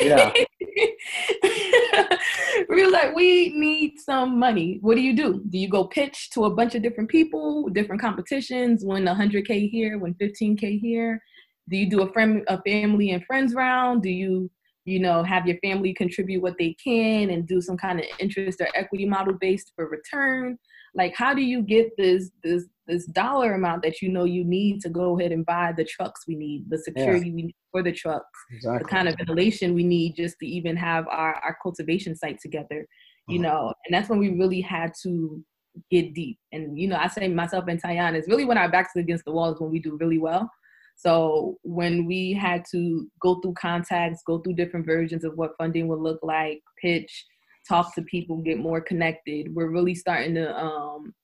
Yeah. we were like, we need some money. What do you do? Do you go pitch to a bunch of different people, different competitions, win 100K here, win 15K here? Do you do a friend, a family and friends round? Do you, you know, have your family contribute what they can and do some kind of interest or equity model based for return? Like, how do you get this this this dollar amount that you know you need to go ahead and buy the trucks we need, the security yeah. we need for the trucks, exactly. the kind of ventilation we need just to even have our, our cultivation site together, you uh-huh. know, and that's when we really had to get deep. And, you know, I say myself and Tyan is really when our backs are against the walls when we do really well. So when we had to go through contacts, go through different versions of what funding would look like, pitch, talk to people, get more connected, we're really starting to um,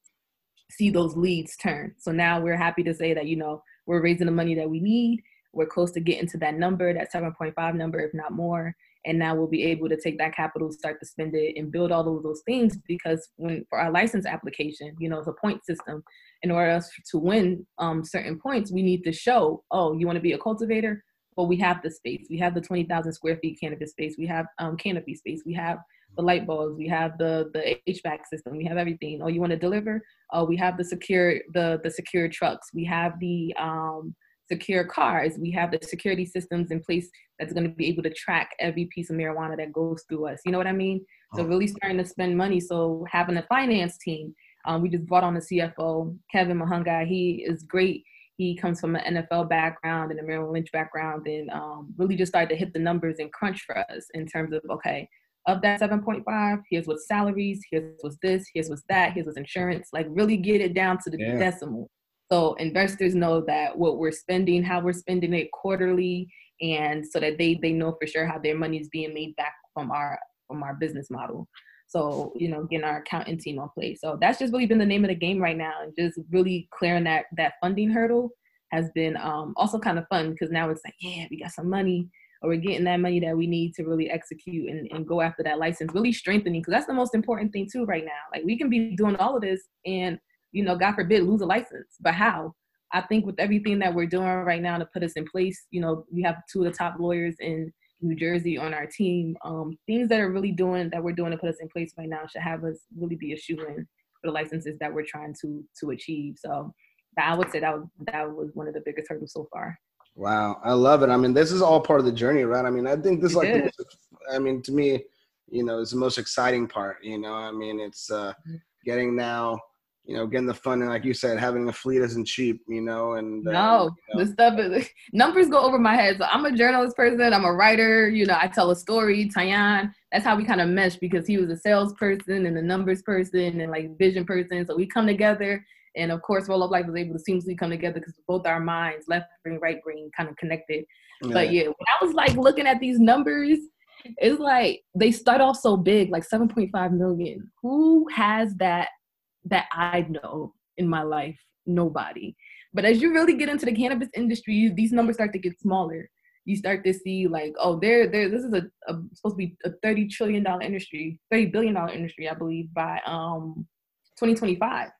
see those leads turn. So now we're happy to say that, you know, we're raising the money that we need. We're close to getting to that number, that 7.5 number, if not more. And now we'll be able to take that capital, start to spend it, and build all of those things. Because when for our license application, you know, it's a point system. In order to win um, certain points, we need to show, oh, you want to be a cultivator? Well, we have the space. We have the 20,000 square feet cannabis space. We have um, canopy space. We have the light bulbs, we have the the HVAC system, we have everything. Oh, you want to deliver? Oh, we have the secure the the secure trucks, we have the um, secure cars, we have the security systems in place that's going to be able to track every piece of marijuana that goes through us. You know what I mean? So oh. really starting to spend money. So having a finance team, um, we just brought on the CFO, Kevin Mahunga. He is great. He comes from an NFL background and a Merrill Lynch background, and um, really just started to hit the numbers and crunch for us in terms of okay, of that 7.5 here's what's salaries here's what's this here's what's that here's what's insurance like really get it down to the yeah. decimal. So investors know that what we're spending how we're spending it quarterly and so that they they know for sure how their money is being made back from our from our business model. So you know getting our accounting team on place so that's just really been the name of the game right now and just really clearing that that funding hurdle has been um, also kind of fun because now it's like yeah we got some money or we're getting that money that we need to really execute and, and go after that license, really strengthening, because that's the most important thing too right now. Like we can be doing all of this and, you know, God forbid, lose a license, but how? I think with everything that we're doing right now to put us in place, you know, we have two of the top lawyers in New Jersey on our team. Um, things that are really doing that we're doing to put us in place right now should have us really be a shoe in for the licenses that we're trying to to achieve. So I would say that was that was one of the biggest hurdles so far. Wow, I love it. I mean, this is all part of the journey, right? I mean, I think this is like, most, I mean, to me, you know, it's the most exciting part. You know, I mean, it's uh, mm-hmm. getting now, you know, getting the funding, like you said, having a fleet isn't cheap. You know, and uh, no, you know. the stuff is numbers go over my head. So I'm a journalist person. I'm a writer. You know, I tell a story. Tyan, that's how we kind of mesh because he was a salesperson and a numbers person and like vision person. So we come together and of course, Roll Up Life was able to seamlessly come together because both our minds, left brain, right brain, kind of connected. Yeah. But yeah, when I was like looking at these numbers, it's like they start off so big, like 7.5 million. Who has that that I know in my life? Nobody. But as you really get into the cannabis industry, these numbers start to get smaller. You start to see like, oh, there, there. This is a, a supposed to be a thirty trillion dollar industry, thirty billion dollar industry, I believe, by um 2025,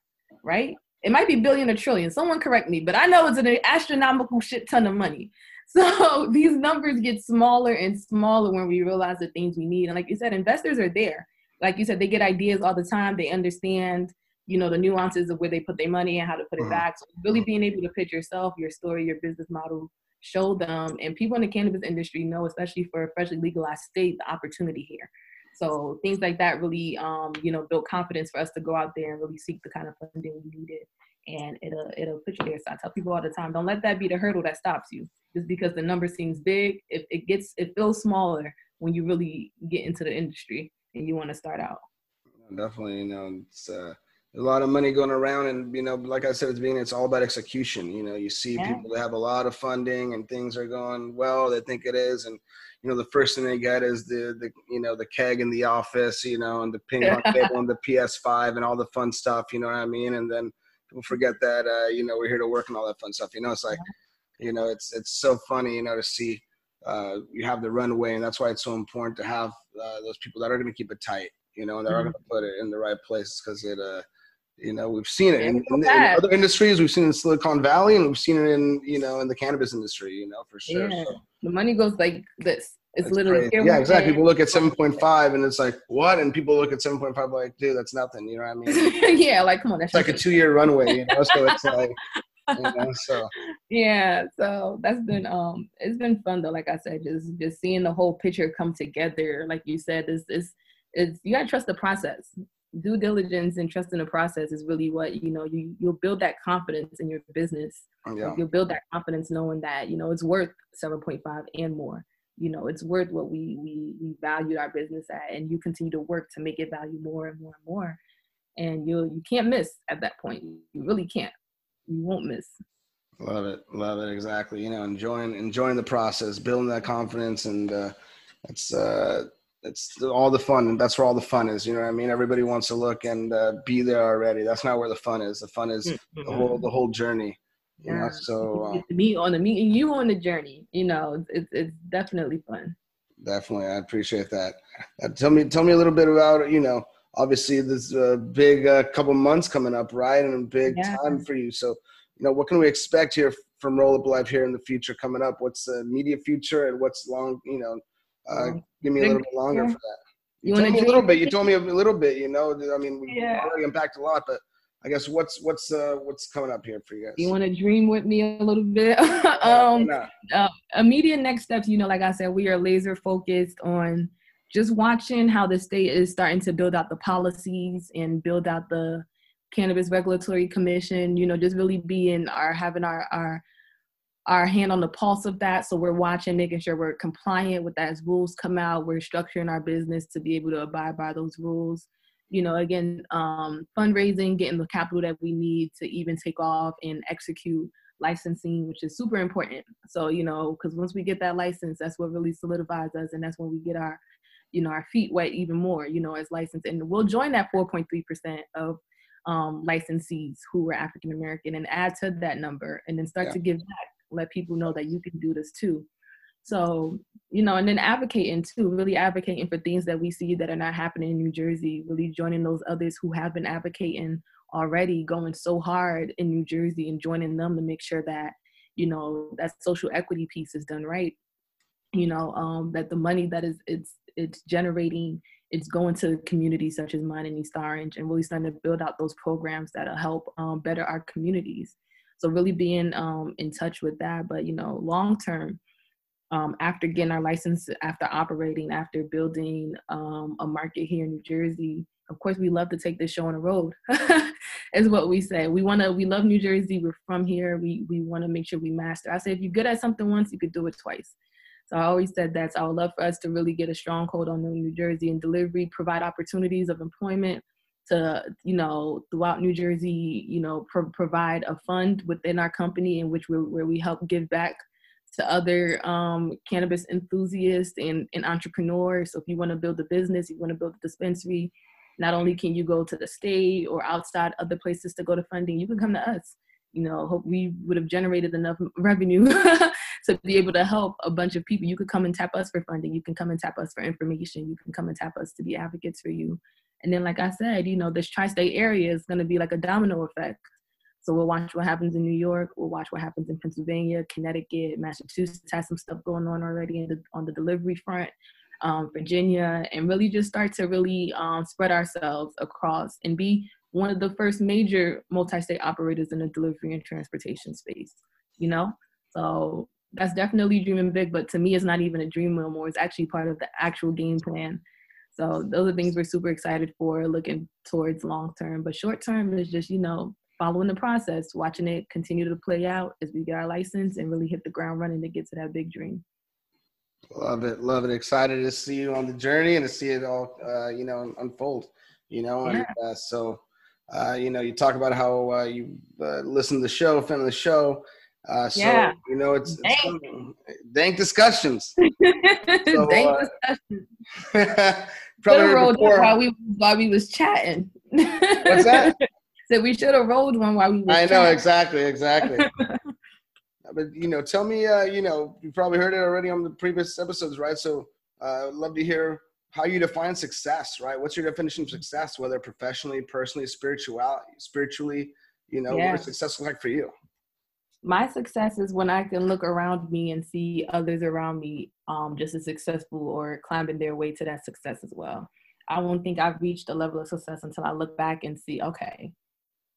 right? It might be billion or trillion. Someone correct me, but I know it's an astronomical shit ton of money. So these numbers get smaller and smaller when we realize the things we need. And like you said, investors are there. Like you said, they get ideas all the time. They understand, you know, the nuances of where they put their money and how to put it mm-hmm. back. So really being able to pitch yourself, your story, your business model, show them. And people in the cannabis industry know, especially for a freshly legalized state, the opportunity here. So things like that really, um, you know, build confidence for us to go out there and really seek the kind of funding we needed. And it'll it'll put you there. So I tell people all the time, don't let that be the hurdle that stops you. Just because the number seems big, it, it gets it feels smaller when you really get into the industry and you want to start out. Definitely, you know, it's uh, a lot of money going around, and you know, like I said at the beginning, it's all about execution. You know, you see yeah. people that have a lot of funding and things are going well, they think it is, and you know the first thing they get is the the you know the keg in the office you know and the ping pong table and the ps5 and all the fun stuff you know what i mean and then people forget that uh, you know we're here to work and all that fun stuff you know it's like you know it's it's so funny you know to see uh, you have the runway and that's why it's so important to have uh, those people that are going to keep it tight you know and that mm-hmm. are going to put it in the right places because it uh You know, we've seen it in, in, in other industries. We've seen it in Silicon Valley, and we've seen it in you know in the cannabis industry. You know, for sure. Yeah. So The money goes like this. It's, literally yeah, exactly. People look at seven point five, and it's like what? And people look at seven point five like, dude, that's nothing. You know what I mean? yeah, like come on, that's like a two year runway. You know, so it's like. You know, so yeah so that's been um it's been fun though like i said just just seeing the whole picture come together like you said is is is you gotta trust the process due diligence and trust in the process is really what you know you you'll build that confidence in your business. Yeah, you'll build that confidence knowing that you know it's worth 7.5 and more. You know it's worth what we we we valued our business at and you continue to work to make it value more and more and more. And you'll you can't miss at that point. You really can't. You won't miss. Love it, love it. Exactly. You know, enjoying enjoying the process, building that confidence, and uh, it's uh, it's all the fun. And that's where all the fun is. You know what I mean? Everybody wants to look and uh, be there already. That's not where the fun is. The fun is the whole the whole journey. You know, Yeah. so uh, Get to meet on the meeting you on the journey you know it's it's definitely fun definitely, I appreciate that. Uh, tell me, tell me a little bit about you know. Obviously, this uh, big uh, couple months coming up, right? And a big Yeah. time for you. So, you know, what can we expect here from Roll Up Life here in the future coming up? What's the media future and what's long? You know, uh, Um, give me a little bit longer picture. for that. You You, told me a little bit. You told me a little bit. You know, I mean, we Yeah. already unpacked a lot, but I guess what's what's uh, what's coming up here for you guys? you want to dream with me a little bit Yeah, why um uh, immediate next steps you know like i said we are laser focused on just watching how the state is starting to build out the policies and build out the cannabis regulatory commission you know just really being our having our our our hand on the pulse of that. So we're watching making sure we're compliant with that as rules come out. We're structuring our business to be able to abide by those rules. You know again um fundraising getting the capital that we need to even take off and execute licensing which is super important. So you know because once we get that license that's what really solidifies us and that's when we get our you know our feet wet even more you know as licensed. And we'll join that 4.3% of um, licensees who are african american and add to that number and then start Yeah. to give back let people know that you can do this too. So you know and then advocating too really advocating for things that we see that are not happening in new jersey really joining those others who have been advocating already going so hard in new jersey and joining them to make sure that you know that social equity piece is done right. You know um, that the money that is it's it's generating it's going to communities such as mine in east orange and really starting to build out those programs that'll help um, better our communities so really being um, in touch with that but you know long term um, after getting our license after operating after building um, a market here in new jersey of course we love to take this show on the road is what we say. We want to we love new jersey. We're from here. We we want to make sure we master. I say if you're good at something once you could do it twice. So I always said that. So I love for us to really get a stronghold on New Jersey and delivery, provide opportunities of employment to, you know, throughout New Jersey, you know, pro- provide a fund within our company in which we're, where we help give back to other um, cannabis enthusiasts and, and entrepreneurs. So if you want to build a business, you want to build a dispensary, not only can you go to the state or outside other places to go to funding, you can come to us. You know, hope we would have generated enough revenue to be able to help a bunch of people. You could come and tap us for funding. You can come and tap us for information. You can come and tap us to be advocates for you. And then, like I said, you know, this tri-state area is going to be like a domino effect. So we'll watch what happens in New York. We'll watch what happens in Pennsylvania, Connecticut, Massachusetts has some stuff going on already the, on the delivery front. Um, Virginia, and really just start to really um, spread ourselves across and be one of the first major multi-state operators in the delivery and transportation space. You know, so that's definitely dreaming big. But to me, it's not even a dream no more. It's actually part of the actual game plan. So those are things we're super excited for, looking towards long term. But short term is just you know following the process, watching it continue to play out as we get our license and really hit the ground running to get to that big dream. Love it, love it. Excited to see you on the journey and to see it all, uh, you know, unfold. You know, and uh, so, uh, you know, you talk about how uh, you uh, listen to the show, fan of the show. Uh, so Yeah. you know, it's, Dank. it's dank discussions. So, Thank uh, discussion. Probably Should have rolled before. one while we while we was chatting. What's that? Said we should have rolled one while we was I know chatting. exactly, exactly. but you know, tell me, uh, you know, you probably heard it already on the previous episodes, right? So, uh, I'd love to hear how you define success, right? What's your definition of success, whether professionally, personally, spirituality, spiritually, you know, yeah. what is success like for you? My success is when I can look around me and see others around me um, just as successful or climbing their way to that success as well. I won't think I've reached a level of success until I look back and see, okay,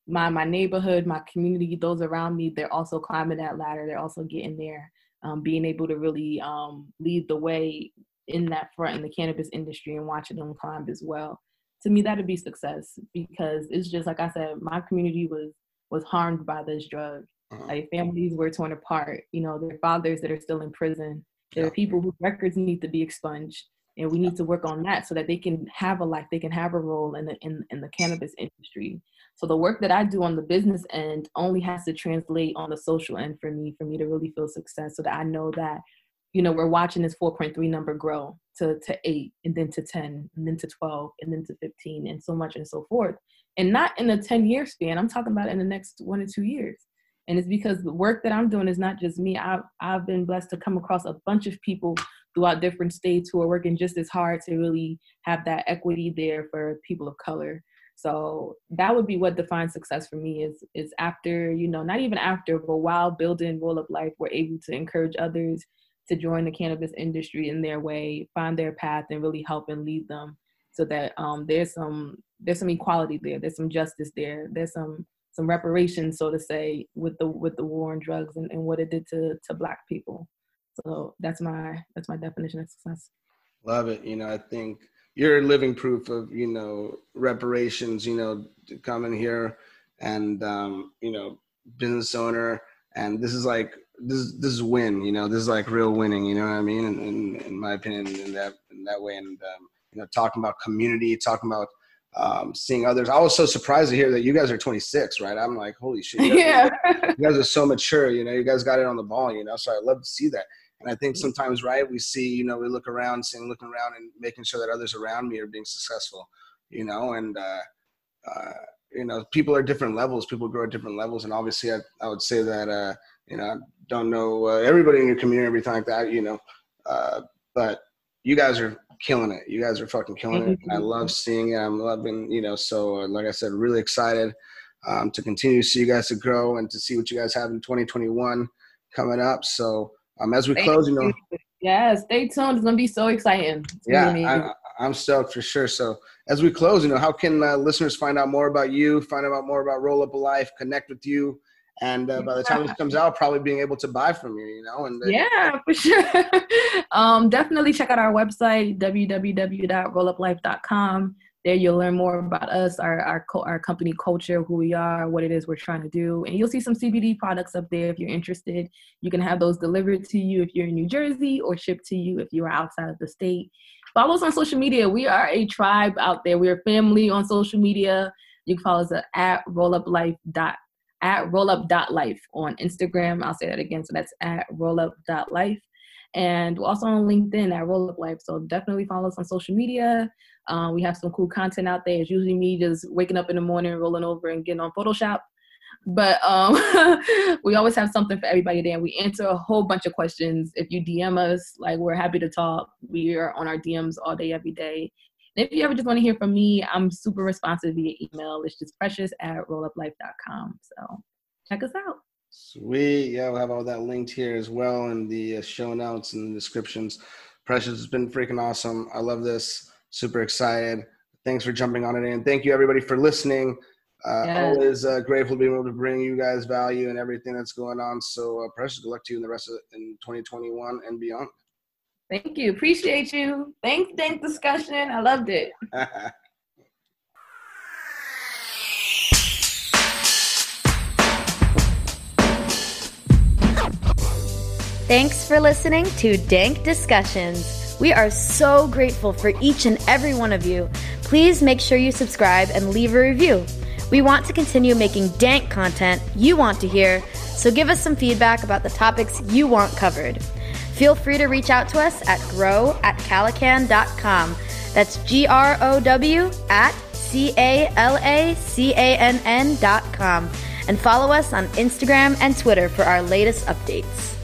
my my neighborhood, my community, those around me, they're also climbing that ladder. They're also getting there, um, being able to really um, lead the way in that front in the cannabis industry and watching them climb as well. To me, that'd be success because it's just like I said, my community was was harmed by this drug. Uh-huh. Like families were torn apart. You know, their fathers that are still in prison. There are people whose records need to be expunged and we need to work on that so that they can have a life they can have a role in the in, in the cannabis industry so the work that i do on the business end only has to translate on the social end for me for me to really feel success so that i know that you know we're watching this 4.3 number grow to, to 8 and then to 10 and then to 12 and then to 15 and so much and so forth and not in a 10 year span i'm talking about in the next one or two years and it's because the work that i'm doing is not just me. I've, I've been blessed to come across a bunch of people throughout different states who are working just as hard to really have that equity there for people of color. So that would be what defines success for me is is after, you know, not even after, but while building Roll Up Life, we're able to encourage others to join the cannabis industry in their way, find their path and really help and lead them so that um, there's some there's some equality there, there's some justice there, there's some some reparations, so to say, with the with the war on drugs and, and what it did to to black people. So that's my that's my definition of success. Love it. You know, I think you're living proof of you know reparations. You know, coming here and um, you know business owner, and this is like this this is win. You know, this is like real winning. You know what I mean? In, in, in my opinion, in that in that way, and um, you know, talking about community, talking about um, seeing others. I was so surprised to hear that you guys are 26, right? I'm like, holy shit. You yeah. Are, you guys are so mature, you know, you guys got it on the ball, you know, so I love to see that. And I think sometimes, right, we see, you know, we look around, seeing, looking around and making sure that others around me are being successful, you know, and, uh, uh, you know, people are different levels. People grow at different levels. And obviously, I, I would say that, uh, you know, I don't know uh, everybody in your community, everything like that, you know, uh, but you guys are killing it. You guys are fucking killing it. And I love seeing it. I'm loving, you know, so uh, like I said, really excited um, to continue to see you guys to grow and to see what you guys have in 2021 coming up. So, um, as we Thank close, you know. Yeah, stay tuned. It's gonna be so exciting. It's yeah, I, am stoked for sure. So as we close, you know, how can uh, listeners find out more about you, find out more about Roll Up a Life, connect with you, and uh, by the time this comes out, probably being able to buy from you, you know. And uh, yeah, for sure. um, definitely check out our website www.rolluplife.com there you'll learn more about us, our, our, our company culture, who we are, what it is we're trying to do. And you'll see some CBD products up there if you're interested. You can have those delivered to you if you're in New Jersey or shipped to you if you are outside of the state. Follow us on social media. We are a tribe out there. We're family on social media. You can follow us at rolluplife dot at rollup.life on Instagram. I'll say that again. So that's at rollup.life. And we're also on LinkedIn at Rollup Life. So definitely follow us on social media. Um, we have some cool content out there. It's usually me just waking up in the morning, rolling over, and getting on Photoshop. But um, we always have something for everybody there. We answer a whole bunch of questions. If you DM us, like we're happy to talk. We are on our DMs all day, every day. And if you ever just want to hear from me, I'm super responsive via email. It's just precious at rolluplife.com. So check us out. Sweet. Yeah, we'll have all that linked here as well in the uh, show notes and the descriptions. Precious has been freaking awesome. I love this. Super excited. Thanks for jumping on it. And thank you, everybody, for listening. Uh, yes. Always uh, grateful to be able to bring you guys value and everything that's going on. So, uh, Precious, good luck to you in the rest of in 2021 and beyond. Thank you. Appreciate you. Thanks, thanks discussion. I loved it. Thanks for listening to Dank Discussions. We are so grateful for each and every one of you. Please make sure you subscribe and leave a review. We want to continue making dank content you want to hear, so give us some feedback about the topics you want covered. Feel free to reach out to us at grow at calacann.com. That's G R O W at C A L A C A N N dot com. And follow us on Instagram and Twitter for our latest updates.